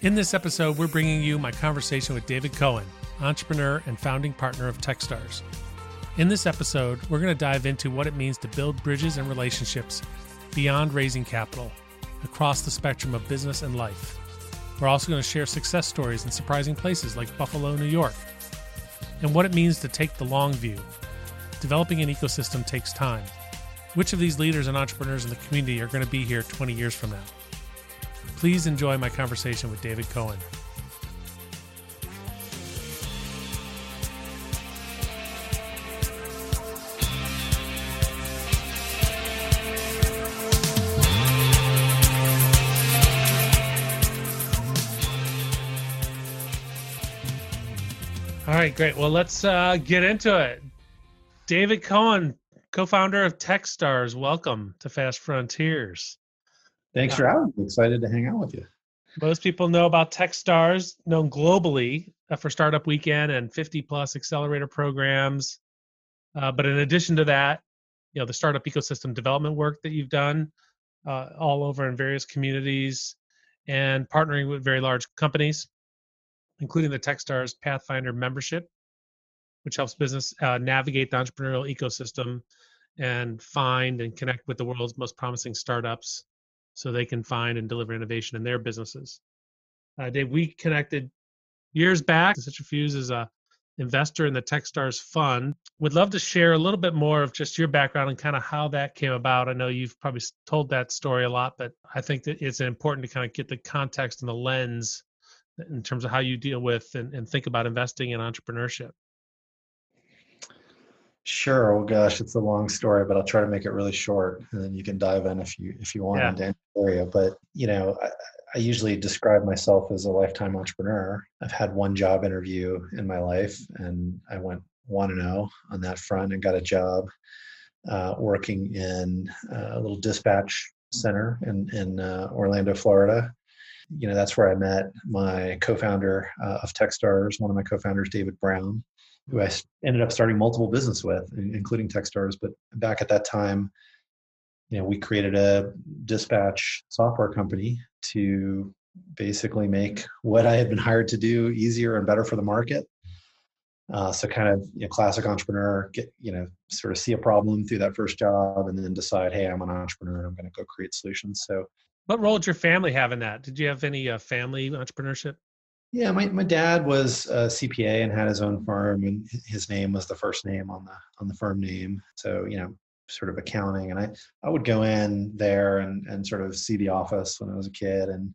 In this episode, we're bringing you my conversation with David Cohen, entrepreneur and founding partner of Techstars. In this episode, we're going to dive into what it means to build bridges and relationships beyond raising capital across the spectrum of business and life. We're also going to share success stories in surprising places like Buffalo, New York, and what it means to take the long view. Developing an ecosystem takes time. Which of these leaders and entrepreneurs in the community are going to be here 20 years from now? Please enjoy my conversation with David Cohen. All right, great. Well, let's uh, get into it. David Cohen, co-founder of TechStars, welcome to Fast Frontiers. Thanks for having me. Excited to hang out with you. Most people know about TechStars, known globally uh, for Startup Weekend and 50 plus accelerator programs. Uh, but in addition to that, you know the startup ecosystem development work that you've done uh, all over in various communities, and partnering with very large companies, including the TechStars Pathfinder membership, which helps business uh, navigate the entrepreneurial ecosystem and find and connect with the world's most promising startups so they can find and deliver innovation in their businesses. Uh, Dave, we connected years back. Fuse is a investor in the TechStars Fund. Would love to share a little bit more of just your background and kind of how that came about. I know you've probably told that story a lot, but I think that it's important to kind of get the context and the lens in terms of how you deal with and, and think about investing in entrepreneurship. Sure. Well, gosh, it's a long story, but I'll try to make it really short, and then you can dive in if you if you want yeah. into any area. But you know, I, I usually describe myself as a lifetime entrepreneur. I've had one job interview in my life, and I went one and zero oh on that front, and got a job uh, working in uh, a little dispatch center in in uh, Orlando, Florida. You know, that's where I met my co-founder uh, of TechStars, one of my co-founders, David Brown who I ended up starting multiple business with, including Techstars. But back at that time, you know, we created a dispatch software company to basically make what I had been hired to do easier and better for the market. Uh, so kind of you know, classic entrepreneur, get you know, sort of see a problem through that first job, and then decide, hey, I'm an entrepreneur, and I'm going to go create solutions. So, what role did your family have in that? Did you have any uh, family entrepreneurship? Yeah, my, my dad was a CPA and had his own firm, and his name was the first name on the on the firm name. So you know, sort of accounting, and I I would go in there and and sort of see the office when I was a kid, and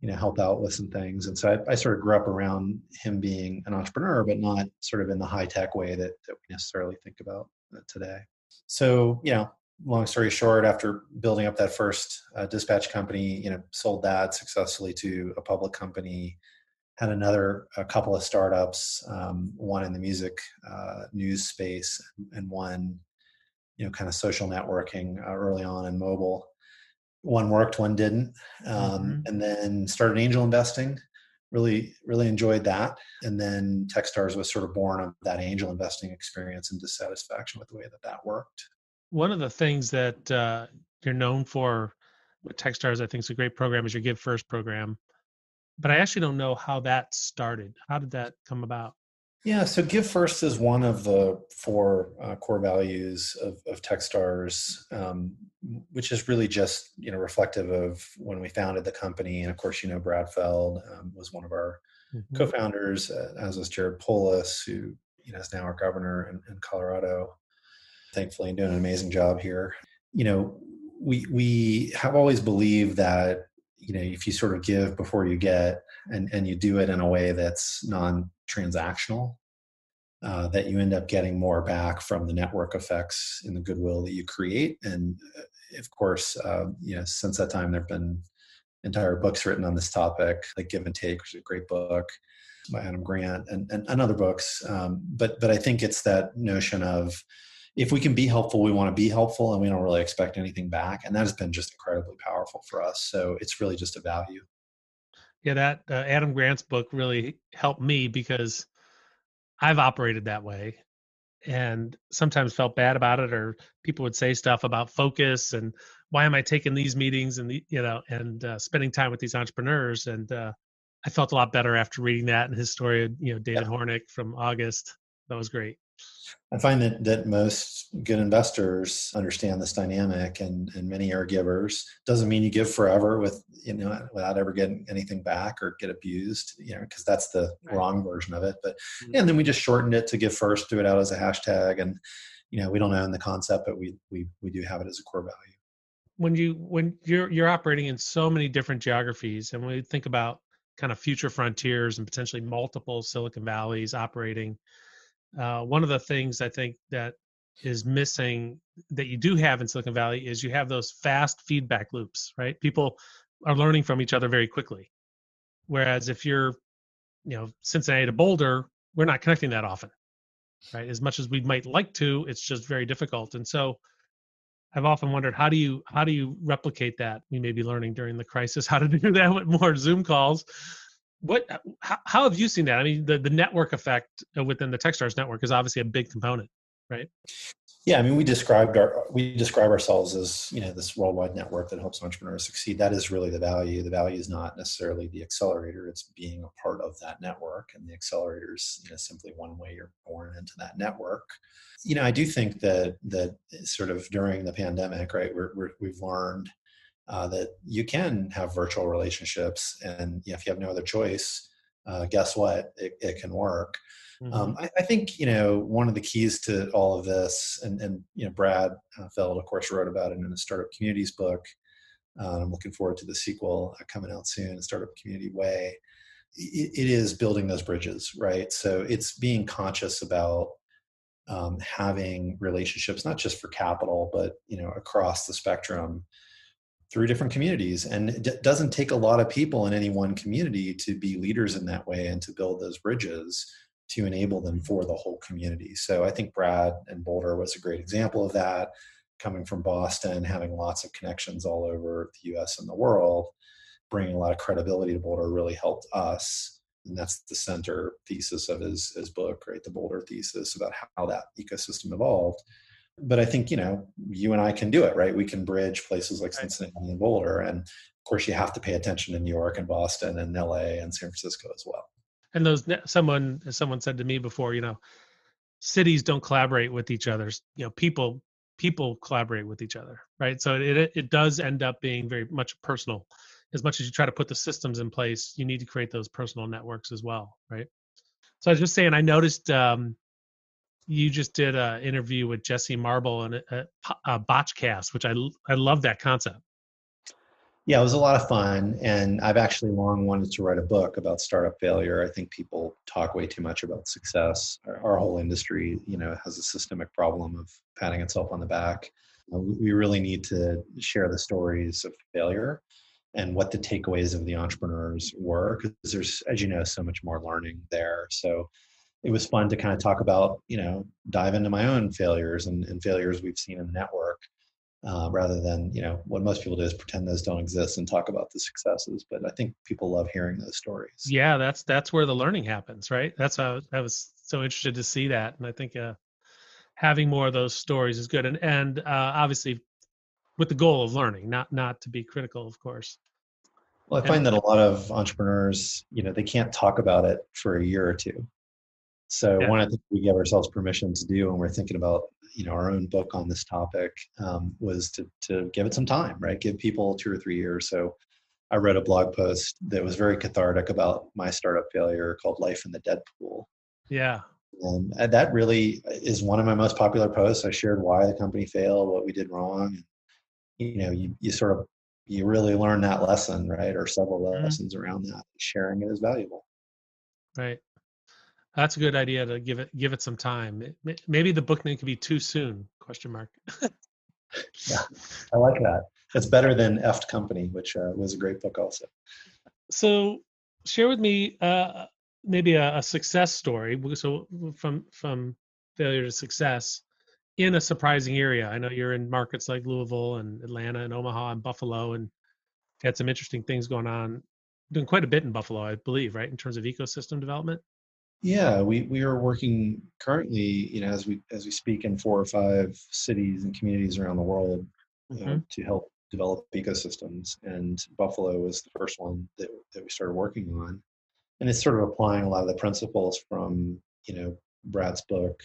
you know help out with some things. And so I, I sort of grew up around him being an entrepreneur, but not sort of in the high tech way that that we necessarily think about uh, today. So you know, long story short, after building up that first uh, dispatch company, you know, sold that successfully to a public company had another a couple of startups, um, one in the music uh, news space and one, you know, kind of social networking uh, early on in mobile. One worked, one didn't, um, mm-hmm. and then started angel investing. Really, really enjoyed that, and then TechStars was sort of born of that angel investing experience and dissatisfaction with the way that that worked. One of the things that uh, you're known for with TechStars, I think, is a great program, is your Give First program but I actually don't know how that started. How did that come about? Yeah, so Give First is one of the four uh, core values of, of TechStars, um, which is really just you know reflective of when we founded the company. And of course, you know Brad Feld um, was one of our mm-hmm. co-founders, uh, as was Jared Polis, who you know is now our governor in, in Colorado. Thankfully, doing an amazing job here. You know, we we have always believed that you know if you sort of give before you get and and you do it in a way that's non-transactional uh, that you end up getting more back from the network effects and the goodwill that you create. And uh, of course uh, you know since that time there have been entire books written on this topic like give and take which is a great book by adam grant and, and, and other books. Um, but but i think it's that notion of if we can be helpful, we want to be helpful and we don't really expect anything back. And that has been just incredibly powerful for us. So it's really just a value. Yeah, that uh, Adam Grant's book really helped me because I've operated that way and sometimes felt bad about it or people would say stuff about focus and why am I taking these meetings and the, you know and uh, spending time with these entrepreneurs and uh, I felt a lot better after reading that and his story. You know, David yeah. Hornik from August. That was great. I find that that most good investors understand this dynamic, and and many are givers. Doesn't mean you give forever with you know without ever getting anything back or get abused, you know, because that's the right. wrong version of it. But mm-hmm. and then we just shortened it to give first, threw it out as a hashtag, and you know we don't own the concept, but we we we do have it as a core value. When you when you're you're operating in so many different geographies, and when we think about kind of future frontiers and potentially multiple Silicon Valleys operating uh, one of the things I think that is missing that you do have in Silicon Valley is you have those fast feedback loops, right? People are learning from each other very quickly. Whereas if you're, you know, Cincinnati to Boulder, we're not connecting that often, right? As much as we might like to, it's just very difficult. And so I've often wondered how do you how do you replicate that? We may be learning during the crisis how to do that with more Zoom calls what how, how, have you seen that? I mean the, the network effect within the techstars network is obviously a big component right? Yeah i mean we described our we describe ourselves as you know this worldwide network that helps entrepreneurs succeed. That is really the value. The value is not necessarily the accelerator it's being a part of that network and the accelerator is you know simply one way you're born into that network. You know i do think that that sort of during the pandemic right we're, we're we've learned uh, that you can have virtual relationships and you know, if you have no other choice uh, guess what? It, it can work. Um, mm-hmm. um, I, I, think you know one of the keys to all of this and, and you know brad uh, feld of course wrote about it in the startup communities book. Uh, i'm looking forward to the sequel uh, coming out soon startup community way. It, it is building those bridges right? So it's being conscious about um, having relationships not just for capital but you know across the spectrum through different communities. And it doesn't take a lot of people in any one community to be leaders in that way and to build those bridges to enable them for the whole community. So i think brad and boulder was a great example of that coming from boston having lots of connections all over the us and the world bringing a lot of credibility to boulder really helped us. And that's the center thesis of his, his book right? The boulder thesis about how that ecosystem evolved but I think you know you and I can do it, right? We can bridge places like Cincinnati and Boulder, and of course you have to pay attention to New York and Boston and L.A. and San Francisco as well. And those someone someone said to me before, you know, cities don't collaborate with each other. You know, people people collaborate with each other, right? So it it does end up being very much personal. As much as you try to put the systems in place, you need to create those personal networks as well, right? So I was just saying, I noticed um, you just did an interview with Jesse Marble and a, a Botchcast, which I I love that concept. Yeah, it was a lot of fun, and I've actually long wanted to write a book about startup failure. I think people talk way too much about success. Our, our whole industry, you know, has a systemic problem of patting itself on the back. Uh, we really need to share the stories of failure and what the takeaways of the entrepreneurs were, because there's, as you know, so much more learning there. So it was fun to kind of talk about, you know, dive into my own failures and, and failures we've seen in the network, uh, rather than you know what most people do is pretend those don't exist and talk about the successes. But I think people love hearing those stories. Yeah, that's that's where the learning happens, right? That's how I was so interested to see that, and I think uh, having more of those stories is good, and and uh, obviously with the goal of learning, not not to be critical, of course. Well, I find that a lot of entrepreneurs, you know, they can't talk about it for a year or two. So yeah. one of the things we give ourselves permission to do when we're thinking about you know our own book on this topic um, was to to give it some time, right? Give people two or three years. So I wrote a blog post that was very cathartic about my startup failure called "Life in the Dead Pool." Yeah. And that really is one of my most popular posts. I shared why the company failed, what we did wrong. And, you know, you, you sort of you really learn that lesson, right? Or several mm-hmm. lessons around that. Sharing it is valuable. Right. That's a good idea to give it give it some time. Maybe the book name could be too soon? Question mark. yeah, I like that. It's better than Effed Company, which uh, was a great book also. So, share with me uh, maybe a, a, success story. So, from from failure to success in a surprising area. I know you're in markets like Louisville and Atlanta and Omaha and Buffalo, and had some interesting things going on. Doing quite a bit in Buffalo, I believe, right, in terms of ecosystem development. Yeah, we, we are working currently, you know, as we as we speak in four or five cities and communities around the world mm-hmm. to help develop ecosystems. And Buffalo was the first one that, that we started working on. and it's sort of applying a lot of the principles from you know Brad's book,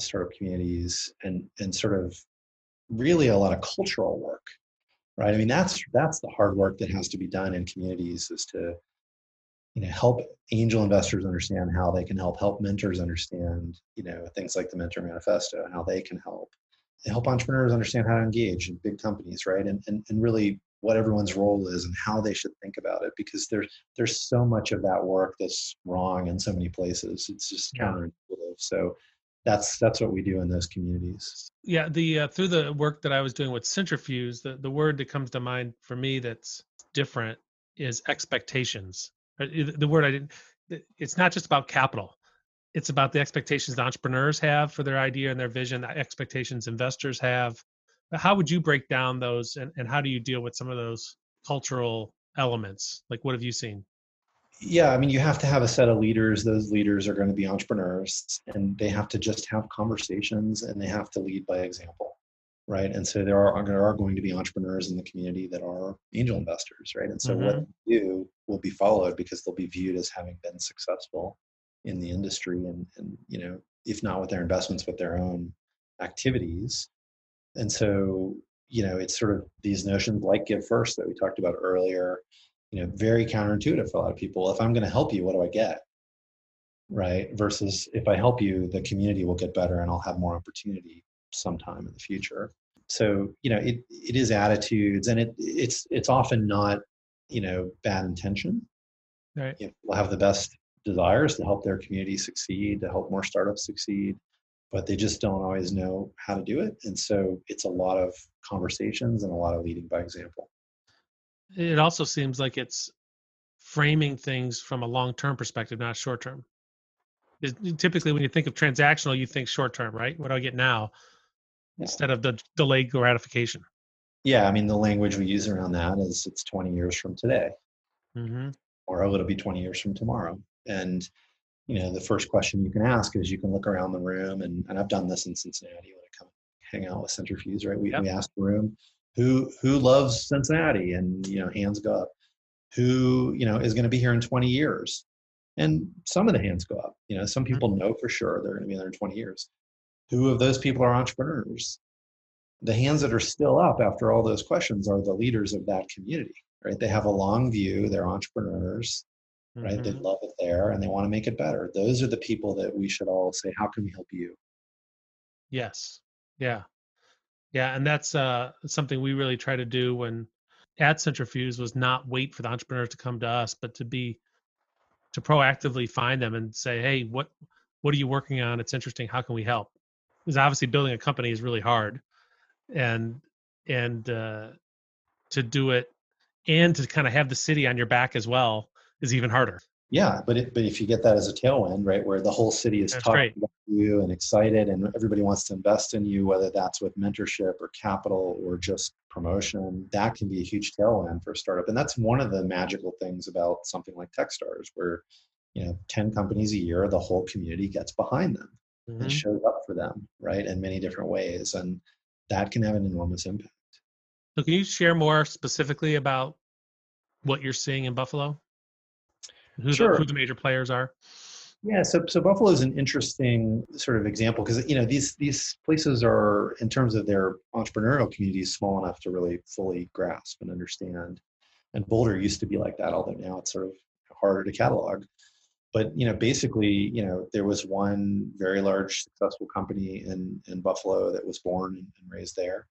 startup communities, and and sort of really a lot of cultural work, right? I mean, that's that's the hard work that has to be done in communities is to you know help angel investors understand how they can help help mentors understand you know things like the mentor manifesto and how they can help and help entrepreneurs understand how to engage in big companies right? And, and and really what everyone's role is and how they should think about it because there's there's so much of that work that's wrong in so many places. It's just counterintuitive. So that's that's what we do in those communities. Yeah the uh, through the work that i was doing with centrifuge the, the word that comes to mind for me that's different is expectations Uh, the word i didn't it's not just about capital. It's about the expectations the entrepreneurs have for their idea and their vision the expectations investors have. How would you break down those and, and how do you deal with some of those cultural elements? Like what have you seen? Yeah i mean you have to have a set of leaders. Those leaders are going to be entrepreneurs and they have to just have conversations and they have to lead by example right? And so there are there are going to be entrepreneurs in the community that are angel investors right? And so mm-hmm. what they do will be followed because they'll be viewed as having been successful in the industry and and you know if not with their investments with their own activities. And so you know it's sort of these notions like give first that we talked about earlier you know very counterintuitive for a lot of people. If i'm going to help you what do i get? Right? Versus if i help you the community will get better and i'll have more opportunity sometime in the future. So you know it, it is attitudes and it it's it's often not you know bad intention. Right. You know, will have the best desires to help their community succeed to help more startups succeed but they just don't always know how to do it and so it's a lot of conversations and a lot of leading by example. It also seems like it's framing things from a long-term perspective, not short-term. Typically, when you think of transactional, you think short-term, right? What do I get now, yeah. instead of the delayed gratification. Yeah, I mean the language we use around that is it's 20 years from today, mm-hmm. or it'll be 20 years from tomorrow. And you know, the first question you can ask is you can look around the room, and, and I've done this in Cincinnati when I come hang out with Centrifuge, right? We, yep. we ask the room, who who loves Cincinnati and you know hands go up who you know is going to be here in 20 years and some of the hands go up you know some mm-hmm. people know for sure they're going to be there in 20 years who of those people are entrepreneurs the hands that are still up after all those questions are the leaders of that community right they have a long view they're entrepreneurs right mm-hmm. they love it there and they want to make it better those are the people that we should all say how can we help you yes yeah yeah, and that's uh, something we really try to do when at Centrifuge was not wait for the entrepreneurs to come to us, but to be to proactively find them and say, hey, what what are you working on? It's interesting. How can we help? Because obviously building a company is really hard, and and uh, to do it and to kind of have the city on your back as well is even harder. Yeah, but it, but if you get that as a tailwind, right, where the whole city is that's talking great. about you and excited, and everybody wants to invest in you, whether that's with mentorship or capital or just promotion, that can be a huge tailwind for a startup. And that's one of the magical things about something like TechStars, where you know, ten companies a year, the whole community gets behind them mm-hmm. and shows up for them, right, in many different ways, and that can have an enormous impact. So, can you share more specifically about what you're seeing in Buffalo? who, sure. the, who the major players are? Yeah, so so Buffalo is an interesting sort of example because you know these these places are in terms of their entrepreneurial communities small enough to really fully grasp and understand. And Boulder used to be like that, although now it's sort of harder to catalog. But you know, basically, you know, there was one very large successful company in in Buffalo that was born and raised there.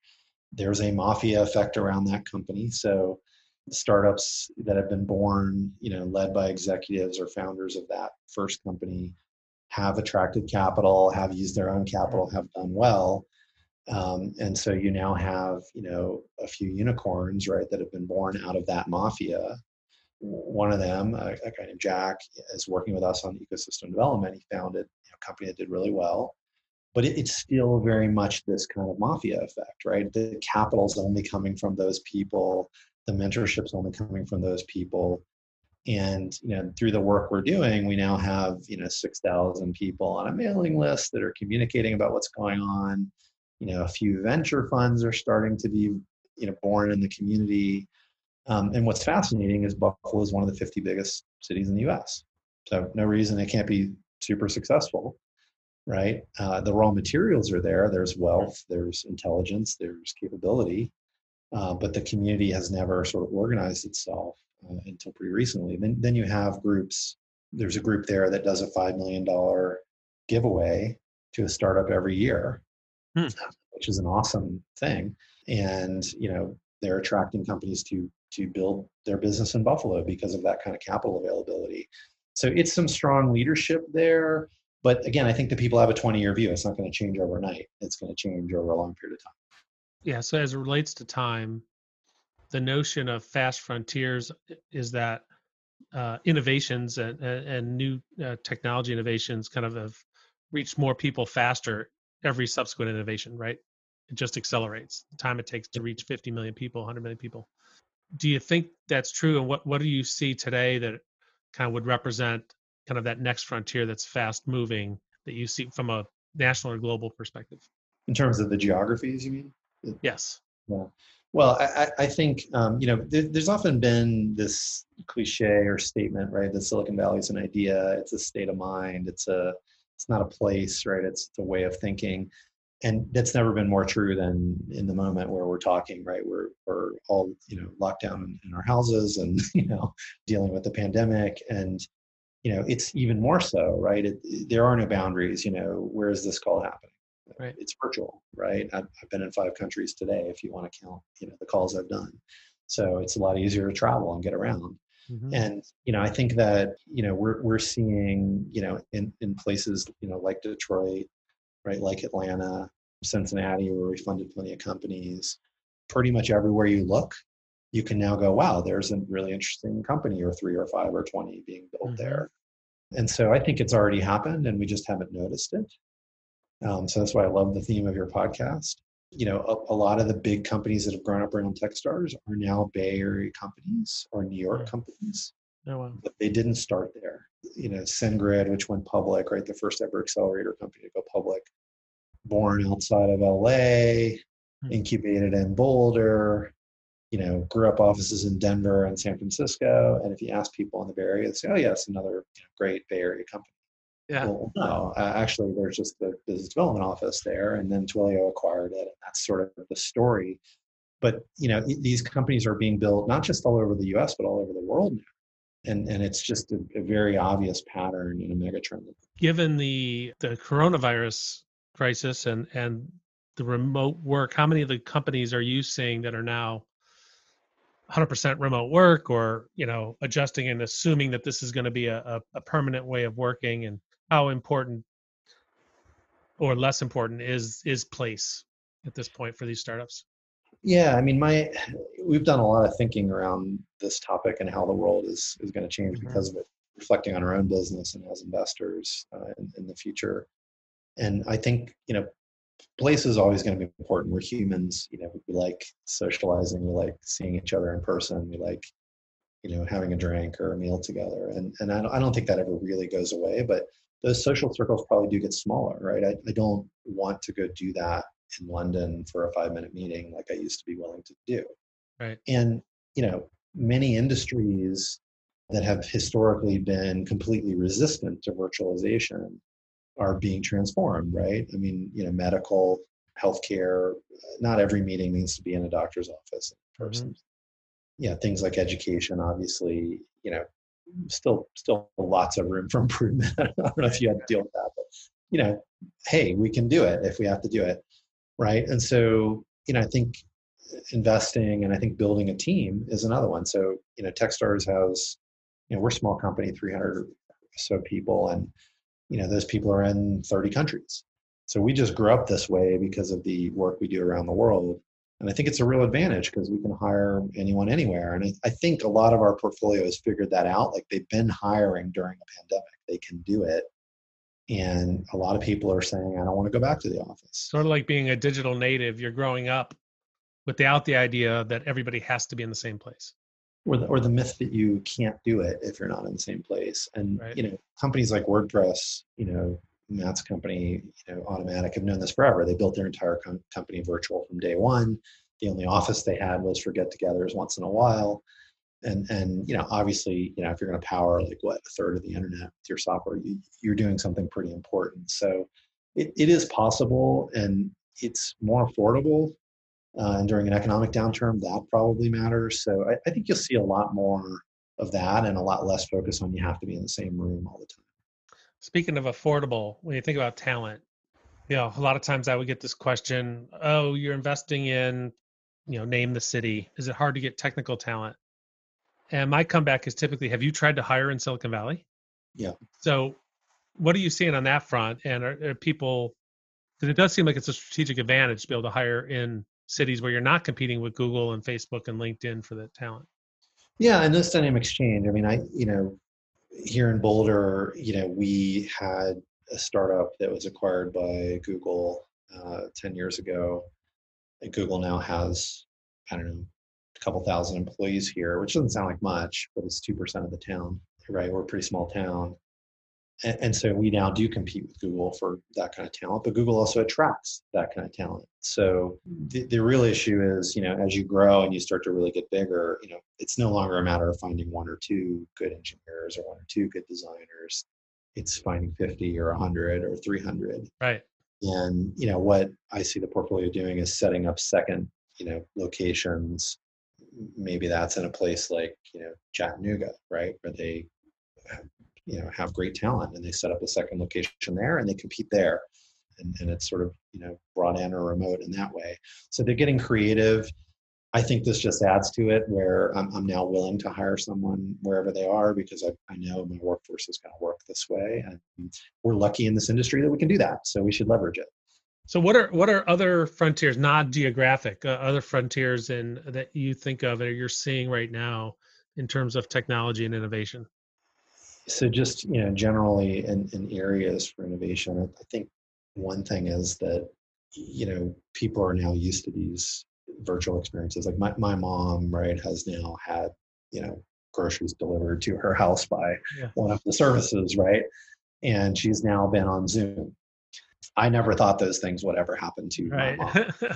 There's a mafia effect around that company, so startups that have been born, you know, led by executives or founders of that first company have attracted capital, have used their own capital, have done well. Um, and so you now have, you know, a few unicorns, right, that have been born out of that mafia. One of them, a, a guy named Jack, is working with us on ecosystem development. He founded a company that did really well, but it, it's still very much this kind of mafia effect, right? The capital's only coming from those people. The mentorship's only coming from those people. And you know through the work we're doing we now have you know 6000 people on a mailing list that are communicating about what's going on. You know a few venture funds are starting to be you know born in the community um, and what's fascinating is buffalo is one of the 50 biggest cities in the us So no reason it can't be super successful, right? Uh, the raw materials are there. There's wealth, there's intelligence, there's capability, uh, but the community has never sort of organized itself uh, until pretty recently. Then then you have groups. There's a group there that does a five million dollar giveaway to a startup every year, hmm. which is an awesome thing. And you know they're attracting companies to to build their business in Buffalo because of that kind of capital availability. So it's some strong leadership there. But again, I think the people have a 20 year view. It's not going to change overnight. It's going to change over a long period of time. Yeah. So as it relates to time, the notion of fast frontiers is that uh, innovations and, and new uh, technology innovations kind of have reached more people faster every subsequent innovation, right? It just accelerates the time it takes to reach 50 million people, 100 million people. Do you think that's true? And what, what do you see today that kind of would represent kind of that next frontier that's fast moving that you see from a national or global perspective? In terms of the geographies, you mean? Yes. Yeah. Well, I, I think um, you know there, there's often been this cliche or statement, right? That Silicon Valley is an idea, it's a state of mind, it's a it's not a place, right? It's, it's a way of thinking, and that's never been more true than in the moment where we're talking, right? We're we're all you know locked down in our houses and you know dealing with the pandemic, and you know it's even more so, right? It, there are no boundaries. You know, where is this call happening? Right. It's virtual, right? I've, I've been in five countries today, if you want to count, you know, the calls I've done. So it's a lot easier to travel and get around. Mm-hmm. And you know, I think that you know we're we're seeing you know in in places you know like Detroit, right, like Atlanta, Cincinnati, where we funded plenty of companies. Pretty much everywhere you look, you can now go, wow, there's a really interesting company or three or five or twenty being built mm-hmm. there. And so I think it's already happened, and we just haven't noticed it. Um, so that's why I love the theme of your podcast. You know, a, a, lot of the big companies that have grown up around Techstars are now Bay Area companies or New York companies. Oh, wow. But they didn't start there. You know, SendGrid, which went public, right, the first ever accelerator company to go public, born outside of LA, hmm. incubated in Boulder, you know, grew up offices in Denver and San Francisco. And if you ask people in the Bay Area, they say, oh, yes, another great Bay Area company. Yeah. Well, no, uh, actually, there's just the business development office there, and then Twilio acquired it, and that's sort of the story. But you know, these companies are being built not just all over the U.S. but all over the world now, and and it's just a, a very obvious pattern and a megatrend. Given the the coronavirus crisis and and the remote work, how many of the companies are you seeing that are now 100% remote work or you know adjusting and assuming that this is going to be a, a, permanent way of working and how important or less important is is place at this point for these startups yeah i mean my we've done a lot of thinking around this topic and how the world is is going to change mm-hmm. because of it reflecting on our own business and as investors uh, in, in the future and i think you know place is always going to be important we're humans you know we like socializing we like seeing each other in person we like you know having a drink or a meal together and and i don't, I don't think that ever really goes away but those social circles probably do get smaller, right? I, I don't want to go do that in London for a five minute meeting like I used to be willing to do. Right. And, you know, many industries that have historically been completely resistant to virtualization are being transformed, right? I mean, you know, medical, healthcare, not every meeting needs to be in a doctor's office in person. Mm-hmm. Yeah, things like education, obviously, you know, still still lots of room for improvement. I don't know if you had to deal with that, but you know, hey, we can do it if we have to do it, right? And so, you know, I think investing and I think building a team is another one. So, you know, Techstars has, you know, we're a small company, 300 or so people, and you know, those people are in 30 countries. So we just grew up this way because of the work we do around the world. And I think it's a real advantage because we can hire anyone anywhere. And I, think a lot of our portfolio has figured that out. Like they've been hiring during a pandemic, they can do it. And a lot of people are saying, I don't want to go back to the office. Sort of like being a digital native, you're growing up without the idea that everybody has to be in the same place. Or the, or the myth that you can't do it if you're not in the same place. And, right. you know, companies like WordPress, you know, Matt's company, you know, Automattic, have known this forever. They built their entire com- company virtual from day one. The only office they had was for get-togethers once in a while. and and you know obviously you know if you're going to power like what a third of the internet with your software you, you're doing something pretty important so it, it is possible and it's more affordable uh, and during an economic downturn that probably matters so I, I think you'll see a lot more of that and a lot less focus on you have to be in the same room all the time speaking of affordable when you think about talent you know a lot of times i would get this question oh you're investing in you know name the city is it hard to get technical talent and my comeback is typically, have you tried to hire in Silicon Valley? Yeah. So, what are you seeing on that front? And are, are people? Because it does seem like it's a strategic advantage to be able to hire in cities where you're not competing with Google and Facebook and LinkedIn for that talent. Yeah, and this dynamic exchange. I mean, I you know, here in Boulder, you know, we had a startup that was acquired by Google uh, ten years ago, and Google now has I don't know a couple thousand employees here, which doesn't sound like much, but it's 2% of the town, right? We're a pretty small town. And, and, so we now do compete with Google for that kind of talent, but Google also attracts that kind of talent. So hmm. the, the real issue is, you know, as you grow and you start to really get bigger, you know, it's no longer a matter of finding one or two good engineers or one or two good designers. It's finding 50 or 100 or 300. Right. And, you know, what I see the portfolio doing is setting up second, you know, locations maybe that's in a place like you know Chattanooga, right, where they you know have great talent and they set up a second location there and they compete there, and, and it's sort of you know brought in or remote in that way. So they're getting creative. I think this just adds to it where I'm, I'm now willing to hire someone wherever they are because I, I know my workforce is going to work this way. And we're lucky in this industry that we can do that. So we should leverage it. So what are what are other frontiers, not geographic, uh, other frontiers in that you think of or you're seeing right now in terms of technology and innovation? So just you know, generally in, in areas for innovation, I think one thing is that you know people are now used to these virtual experiences. Like my, my mom, right, has now had you know groceries delivered to her house by yeah. one of the services, right, and she's now been on Zoom I never thought those things would ever happen to right. my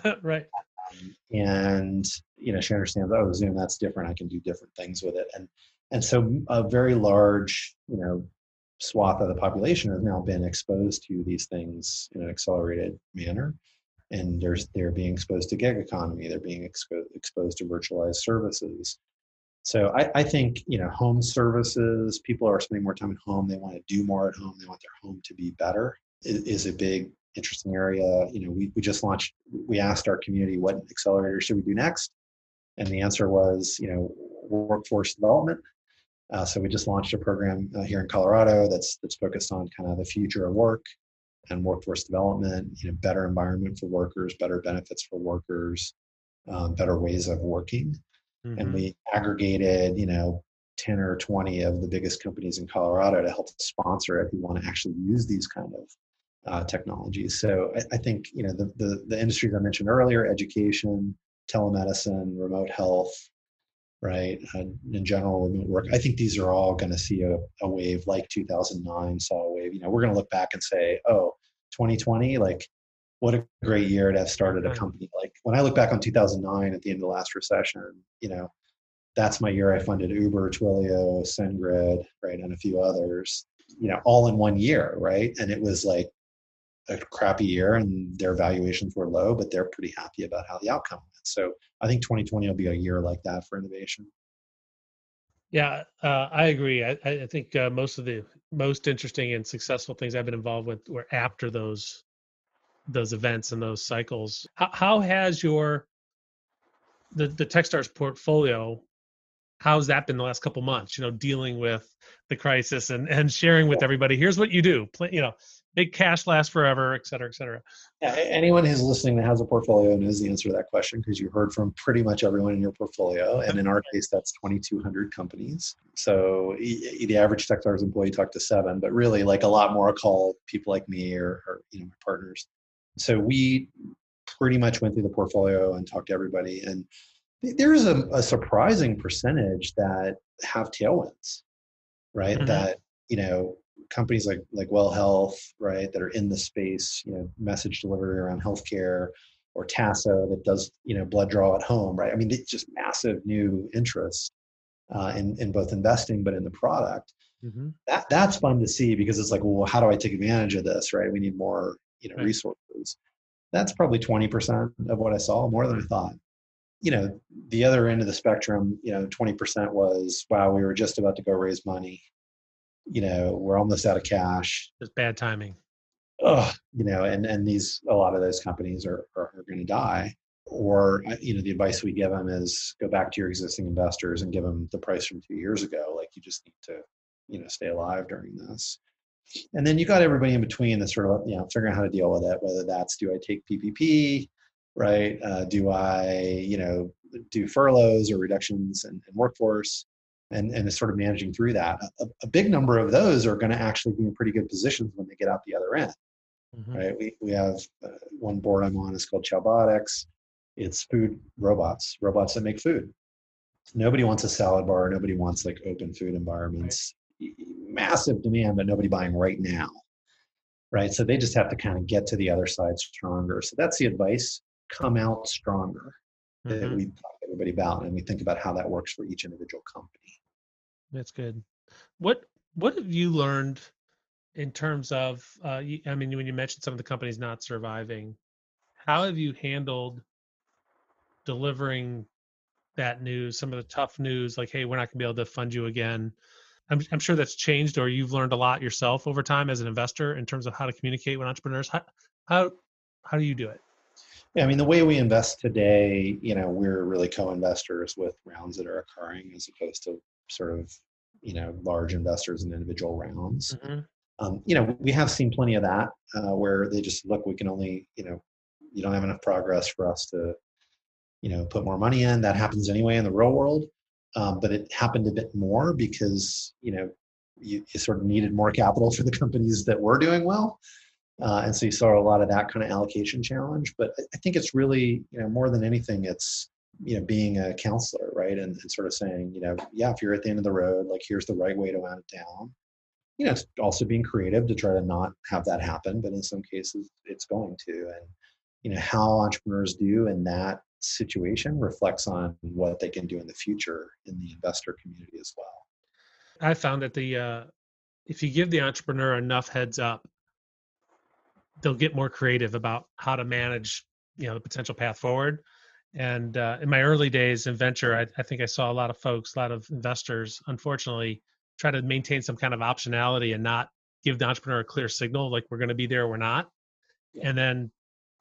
mom. right. Um, and you know, she understands. Oh, Zoom, that's different. I can do different things with it. And and so a very large, you know, swath of the population has now been exposed to these things in an accelerated manner. And there's they're being exposed to gig economy. They're being expo- exposed to virtualized services. So I, I, think you know home services. People are spending more time at home. They want to do more at home. They want their home to be better is, a big interesting area. You know, we, we just launched, we asked our community what accelerator should we do next? And the answer was, you know, workforce development. Uh, so we just launched a program uh, here in Colorado that's that's focused on kind of the future of work and workforce development. You know, better environment for workers, better benefits for workers, um, better ways of working. Mm-hmm. And we aggregated, you know, 10 or 20 of the biggest companies in Colorado to help sponsor it who want to actually use these kind of uh, technologies. So I, I, think you know the, the, the industries I mentioned earlier: education, telemedicine, remote health, right? Uh, in general, remote work. I think these are all going to see a, a wave like 2009 saw a wave. You know, we're going to look back and say, oh, 2020, like what a great year to have started a company. Like when I look back on 2009 at the end of the last recession, you know, that's my year I funded Uber, Twilio, SendGrid, right, and a few others. You know, all in one year, right? And it was like a crappy year and their valuations were low, but they're pretty happy about how the outcome went. So I think 2020 will be a year like that for innovation. Yeah, uh, I agree. I, I think uh, most of the most interesting and successful things I've been involved with were after those those events and those cycles. How, how has your the the TechStars portfolio? How's that been the last couple months? You know, dealing with the crisis and and sharing with everybody. Here's what you do. Play, You know, big cash lasts forever, et cetera, et cetera. Yeah, anyone who's listening that has a portfolio knows the answer to that question because you heard from pretty much everyone in your portfolio. And in our case, that's 2,200 companies. So the average TechStars employee talked to seven, but really like a lot more call people like me or, or you know my partners. So we pretty much went through the portfolio and talked to everybody. And there's a, a surprising percentage that have tailwinds, right? Mm-hmm. That you know companies like like Well Health, right, that are in the space, you know, message delivery around healthcare, or Tasso that does you know blood draw at home, right? I mean, it's just massive new interest. uh, in, in both investing but in the product Mm-hmm. that that's fun to see because it's like well how do i take advantage of this right we need more you know Right. resources that's probably 20% of what i saw more than i thought you know the other end of the spectrum you know 20% was wow we were just about to go raise money you know we're almost out of cash. Just bad timing. Ugh, you know and and these a lot of those companies are are, are going to die. Or uh, you know the advice we give them is go back to your existing investors and give them the price from two years ago. Like you just need to you know stay alive during this. And then you got everybody in between that's sort of you know figuring out how to deal with it whether that's do i take ppp right? Uh, do i you know do furloughs or reductions in, in workforce and and is sort of managing through that a, a big number of those are going to actually be in pretty good positions when they get out the other end Mhm. right? We, we have uh, one board I'm on is called Chowbotics. It's food robots, robots that make food. Nobody wants a salad bar. Nobody wants like open food environments. Massive demand, but nobody buying right now, right? So they just have to kind of get to the other side stronger. So that's the advice: come out stronger. That Mhm. we talk to everybody about, and we think about how that works for each individual company. That's good. What What have you learned in terms of? Uh, I mean, when you mentioned some of the companies not surviving, how have you handled delivering that news? Some of the tough news, like, "Hey, we're not going to be able to fund you again." I'm, I'm sure that's changed, or you've learned a lot yourself over time as an investor in terms of how to communicate with entrepreneurs. How how how do you do it? Yeah, I mean, the way we invest today, you know, we're really co-investors with rounds that are occurring as opposed to sort of, you know, large investors in individual rounds. Mhm. Um, you know, we have seen plenty of that uh, where they just look, we can only, you know, you don't have enough progress for us to, you know, put more money in. That happens anyway in the real world. Um, but it happened a bit more because, you know, you, you sort of needed more capital for the companies that were doing well. Uh, and so you saw a lot of that kind of allocation challenge. But I- I think it's really, you know, more than anything, it's, you know, being a counselor, right? And, and sort of saying, you know, yeah, if you're at the end of the road, like here's the right way to wound it down. You know, it's also being creative to try to not have that happen, but in some cases it's going to. And, you know, how entrepreneurs do in that situation reflects on what they can do in the future in the investor community as well. I found that the uh, if you give the entrepreneur enough heads up, they'll get more creative about how to manage, you know, the potential path forward. And uh, in my early days in venture, I, I think I saw a lot of folks, a lot of investors, unfortunately, try to maintain some kind of optionality and not give the entrepreneur a clear signal, like we're going to be there, or we're not. Yeah. And then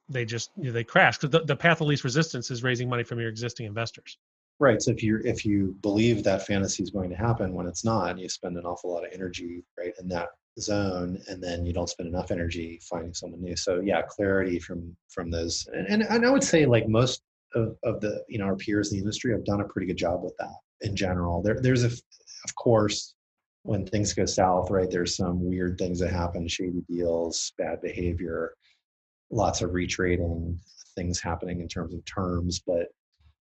they just you know, they crash because the, the path of least resistance is raising money from your existing investors. Right. So if you if you believe that fantasy is going to happen when it's not, you spend an awful lot of energy right in that zone, and then you don't spend enough energy finding someone new. So yeah, clarity from from those, and and, and I would say like most of, of the you know our peers in the industry have done a pretty good job with that in general. There there's a of course when things go south, right? There's some weird things that happen, shady deals, bad behavior, lots of retrading, things happening in terms of terms, but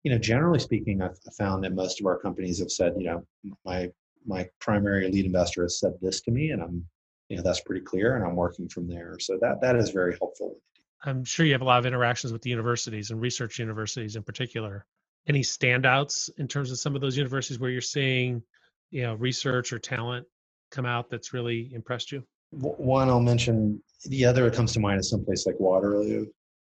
you know, generally speaking, I've found that most of our companies have said, you know, my my primary lead investor has said this to me, and I'm, you know, that's pretty clear, and I'm working from there. So that that is very helpful. I'm sure you have a lot of interactions with the universities and research universities in particular. Any standouts in terms of some of those universities where you're seeing, you know, research or talent come out that's really impressed you? One I'll mention. The other that comes to mind is someplace like Waterloo,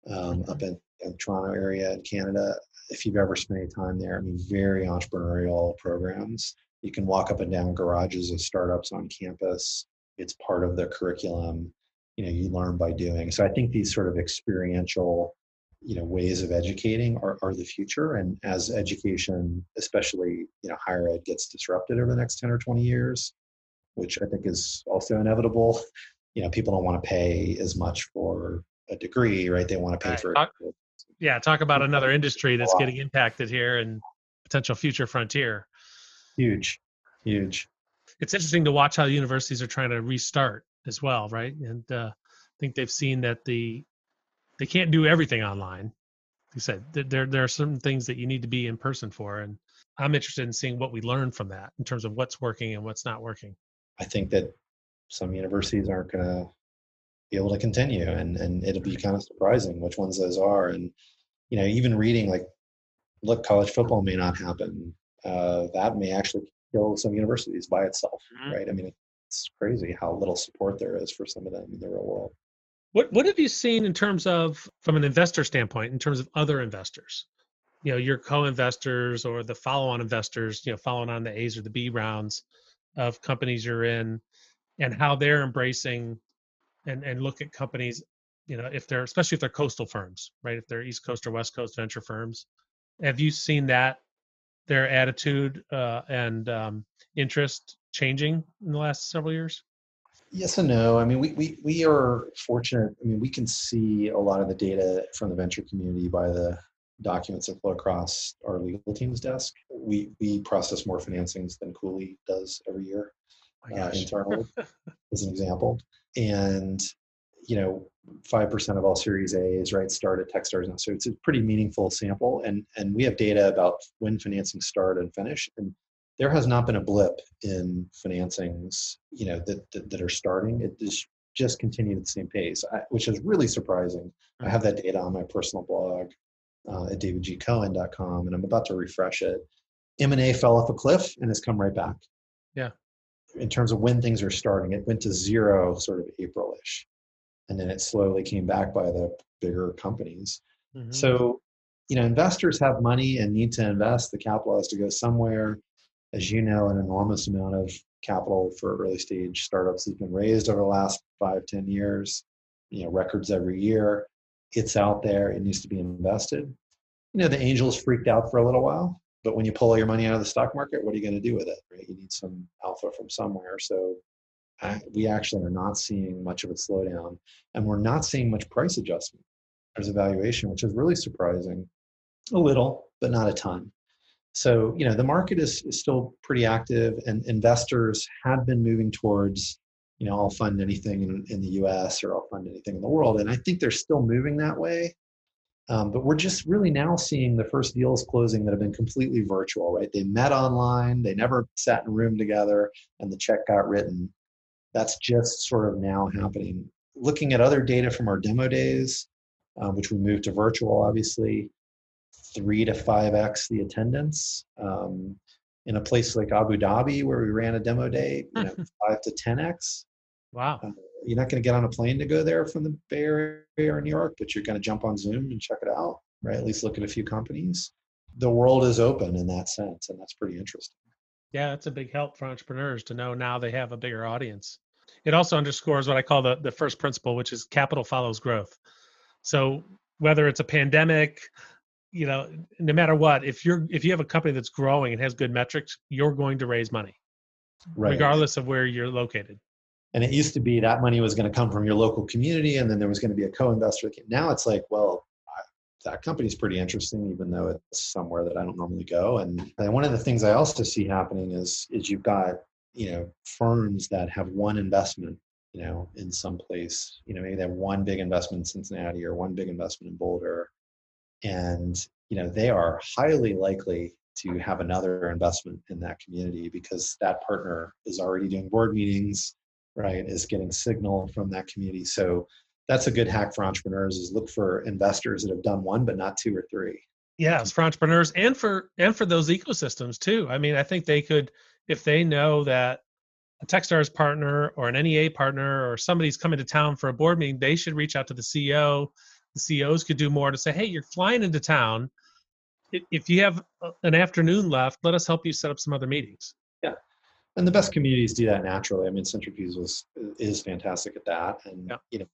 um, up in, in Toronto area in Canada. If you've ever spent any time there, I mean, very entrepreneurial programs. You can walk up and down garages of startups on campus. It's part of the curriculum. You know, you learn by doing. So I think these sort of experiential, you know, ways of educating are, are the future. And as education, especially you know higher ed, gets disrupted over the next ten or twenty years, which I think is also inevitable. You know, people don't want to pay as much for a degree, right? They want to pay Right. for Talk- Yeah, talk about another industry that's getting impacted here and potential future frontier. huge, huge. It's interesting to watch how universities are trying to restart as well, right? And uh, I think they've seen that the they can't do everything online. Like you said th- there there are certain things that you need to be in person for, and I'm interested in seeing what we learn from that in terms of what's working and what's not working. I think that some universities aren't going to be able to continue, and and it'll be kind of surprising which ones those are. And you know, even reading like, look, college football may not happen uh, that may actually kill some universities by itself, Mhm. right? I mean, it's crazy how little support there is for some of them in the real world. What what have you seen in terms of from an investor standpoint, in terms of other investors? You know, your co-investors or the follow-on investors, you know, following on the A's or the B rounds of companies you're in, and how they're embracing and and look at companies, you know, if they're especially if they're coastal firms, right? If they're East Coast or West Coast venture firms, have you seen that their attitude uh, and um, interest changing in the last several years? Yes and no. I mean, we, we, we are fortunate. I mean, we can see a lot of the data from the venture community by the documents that flow across our legal team's desk. We, we process more financings than Cooley does every year Oh uh, internally, as an example. And, you know, 5% of all Series A's, right, start at Techstars now. So it's a pretty meaningful sample. And, and we have data about when financing start and finish. And there has not been a blip in financings, you know, that, that, that are starting. It just just continued at the same pace, I, which is really surprising. I have that data on my personal blog uh, at davidgcohen.com, and I'm about to refresh it. M&A fell off a cliff and has come right back. Yeah. In terms of when things are starting, it went to zero sort of April-ish, and then it slowly came back by the bigger companies. Mhm. So, you know, investors have money and need to invest. The capital has to go somewhere. As you know, an enormous amount of capital for early stage startups has been raised over the last five, ten years. You know, records every year. It's out there. It needs to be invested. You know, the angels freaked out for a little while, but when you pull all your money out of the stock market, what are you going to do with it? Right? You need some alpha from somewhere. So, I, we actually are not seeing much of a slowdown, and we're not seeing much price adjustment as valuation, which is really surprising. A little, but not a ton. So, you know, the market is, is still pretty active, and investors have been moving towards, you know, I'll fund anything in, in the US or I'll fund anything in the world. And I think they're still moving that way. Um, but we're just really now seeing the first deals closing that have been completely virtual, right? They met online, they never sat in a room together, and the check got written. That's just sort of now happening. Looking at other data from our demo days, um, which we moved to virtual, obviously, three to five x the attendance. Um, in a place like Abu Dhabi, where we ran a demo day, you know, five to ten x. wow. Uh, you're not going to get on a plane to go there from the Bay Area or New York, but you're going to jump on Zoom and check it out, right? At least look at a few companies. The world is open in that sense, and that's pretty interesting. Yeah, that's a big help for entrepreneurs to know now they have a bigger audience. It also underscores what I call the, the first principle, which is capital follows growth. So whether it's a pandemic, you know, no matter what, if you're if you have a company that's growing and has good metrics, you're going to raise money, Right. regardless of where you're located. And it used to be that money was going to come from your local community, and then there was going to be a co-investor. Now it's like, well, that company's pretty interesting, even though it's somewhere that I don't normally go. And, and one of the things I also see happening is is you've got you know firms that have one investment, you know, in some place. You know, maybe they have one big investment in Cincinnati or one big investment in Boulder, and you know they are highly likely to have another investment in that community because that partner is already doing board meetings right is getting signal from that community so that's a good hack for entrepreneurs is look for investors that have done one but not two or three Yes, for entrepreneurs and for and for those ecosystems too. I mean, I think they could if they know that a Techstars partner or an NEA partner or somebody's coming to town for a board meeting, they should reach out to the CEO. The CEOs could do more to say, "Hey, you're flying into town. If- you have an afternoon left, let us help you set up some other meetings." Yeah. And the best communities do that naturally i mean Cintrifuse was is fantastic at that and Yeah. you know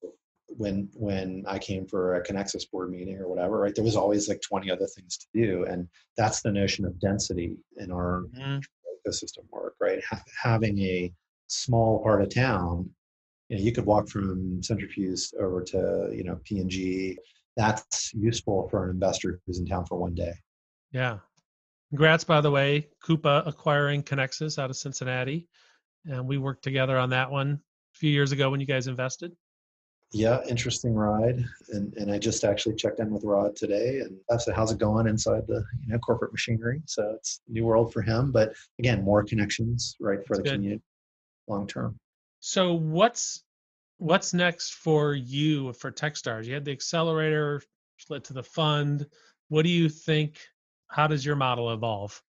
when when i came for a ConnXus board meeting or whatever right there was always like 20 other things to do and that's the notion of density in our Mhm. ecosystem work, right? Ha- having a small part of town, you know, you could walk from Cintrifuse over to, you know, P&G. That's useful for an investor who's in town for one day. Yeah. Congrats, by the way, Coupa acquiring ConnXus out of Cincinnati, and we worked together on that one a few years ago when you guys invested. Yeah, interesting ride. And and I just actually checked in with Rod today and I said, how's it going inside the you know corporate machinery? So it's a new world for him. But again, more connections, right, for That's the good. community long term. So what's what's next for you for Techstars? You had the accelerator split to the fund. What do you think? How does your model evolve?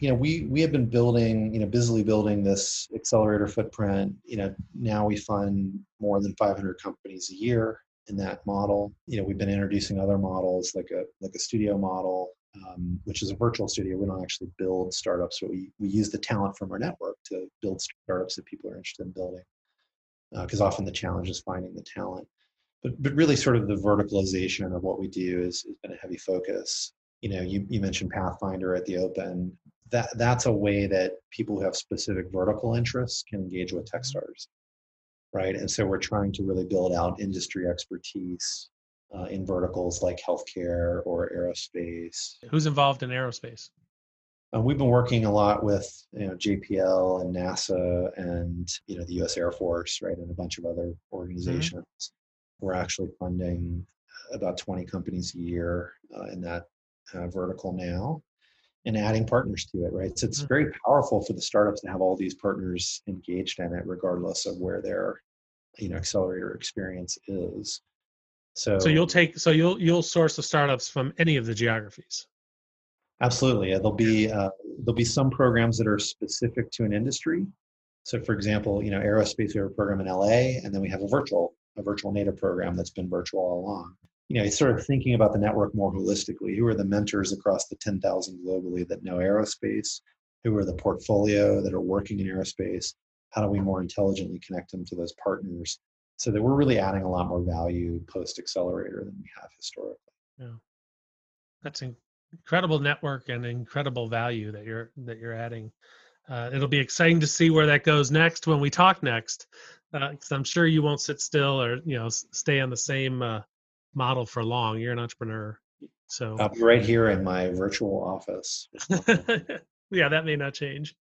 you know we we have been building you know busily building this accelerator footprint you know now we fund more than 500 companies a year in that model you know we've been introducing other models like a like a studio model um, which is a virtual studio. We don't actually build startups but we, we use the talent from our network to build startups that people are interested in building because uh, often the challenge is finding the talent. But but really sort of the verticalization of what we do is, has been a heavy focus. You know you, you mentioned pathfinder at the open. That that's a way that people who have specific vertical interests can engage with mm-hmm. techstars right? And so we're trying to really build out industry expertise uh, in verticals like healthcare or aerospace who's involved in aerospace uh, we've been working a lot with you know JPL and NASA and you know the U.S. Air Force, right, and a bunch of other mm-hmm. organizations. Mm-hmm. We're actually funding about 20 companies a year uh, in that uh, vertical now and adding partners to it right so it's mm-hmm. very powerful for the startups to have all these partners engaged in it regardless of where their you know accelerator experience is so so you'll take so you'll you'll source the startups from any of the geographies absolutely yeah, there'll be uh, there'll be some programs that are specific to an industry so for example you know aerospace we have a program in la and then we have a virtual a virtual native program that's been virtual all along you know, it's sort of thinking about the network more holistically. Who are the mentors across the 10,000 globally that know aerospace? Who are the portfolio that are working in aerospace? How do we more intelligently connect them to those partners so that we're really adding a lot more value post accelerator than we have historically? Yeah. That's an incredible network and incredible value that you're that you're adding. Uh, it'll be exciting to see where that goes next when we talk next, because uh, I'm sure you won't sit still or you know stay on the same uh, model for long. You're an entrepreneur, so I'll be right here in my virtual office. yeah, that may not change.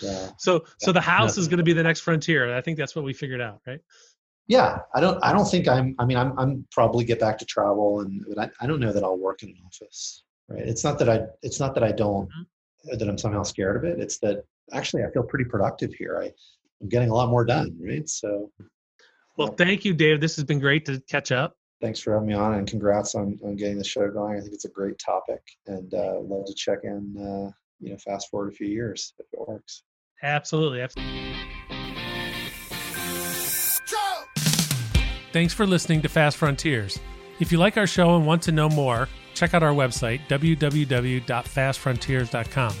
Yeah. So so the house is going to be the next frontier. I think that's what we figured out, right? Yeah, I don't. I don't think I'm. I mean, I'm. I'm probably get back to travel, and but I, I don't know that I'll work in an office. Right. It's not that I. It's not that I don't. Mm-hmm. That I'm somehow scared of it. It's that actually I feel pretty productive here. I, I'm getting a lot more done. Right. So. Well, thank you, Dave. This has been great to catch up thanks for having me on and congrats on, on getting the show going. I think it's a great topic and uh, love to check in, uh, you know, fast forward a few years if it works. absolutely Absolutely. Thanks for listening to Fast Frontiers. If you like our show and want to know more, check out our website, www.fastfrontiers.com.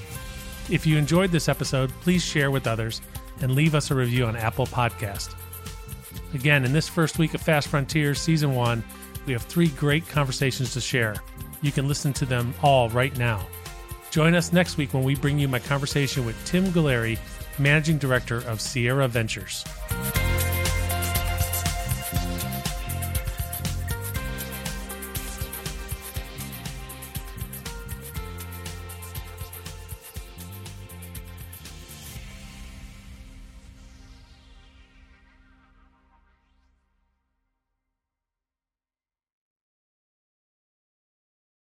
If you enjoyed this episode, please share with others and leave us a review on Apple Podcast. Again, in this first week of Fast Frontiers Season 1, we have three great conversations to share. You can listen to them all right now. Join us next week when we bring you my conversation with Tim Guleri, Managing Director of Sierra Ventures.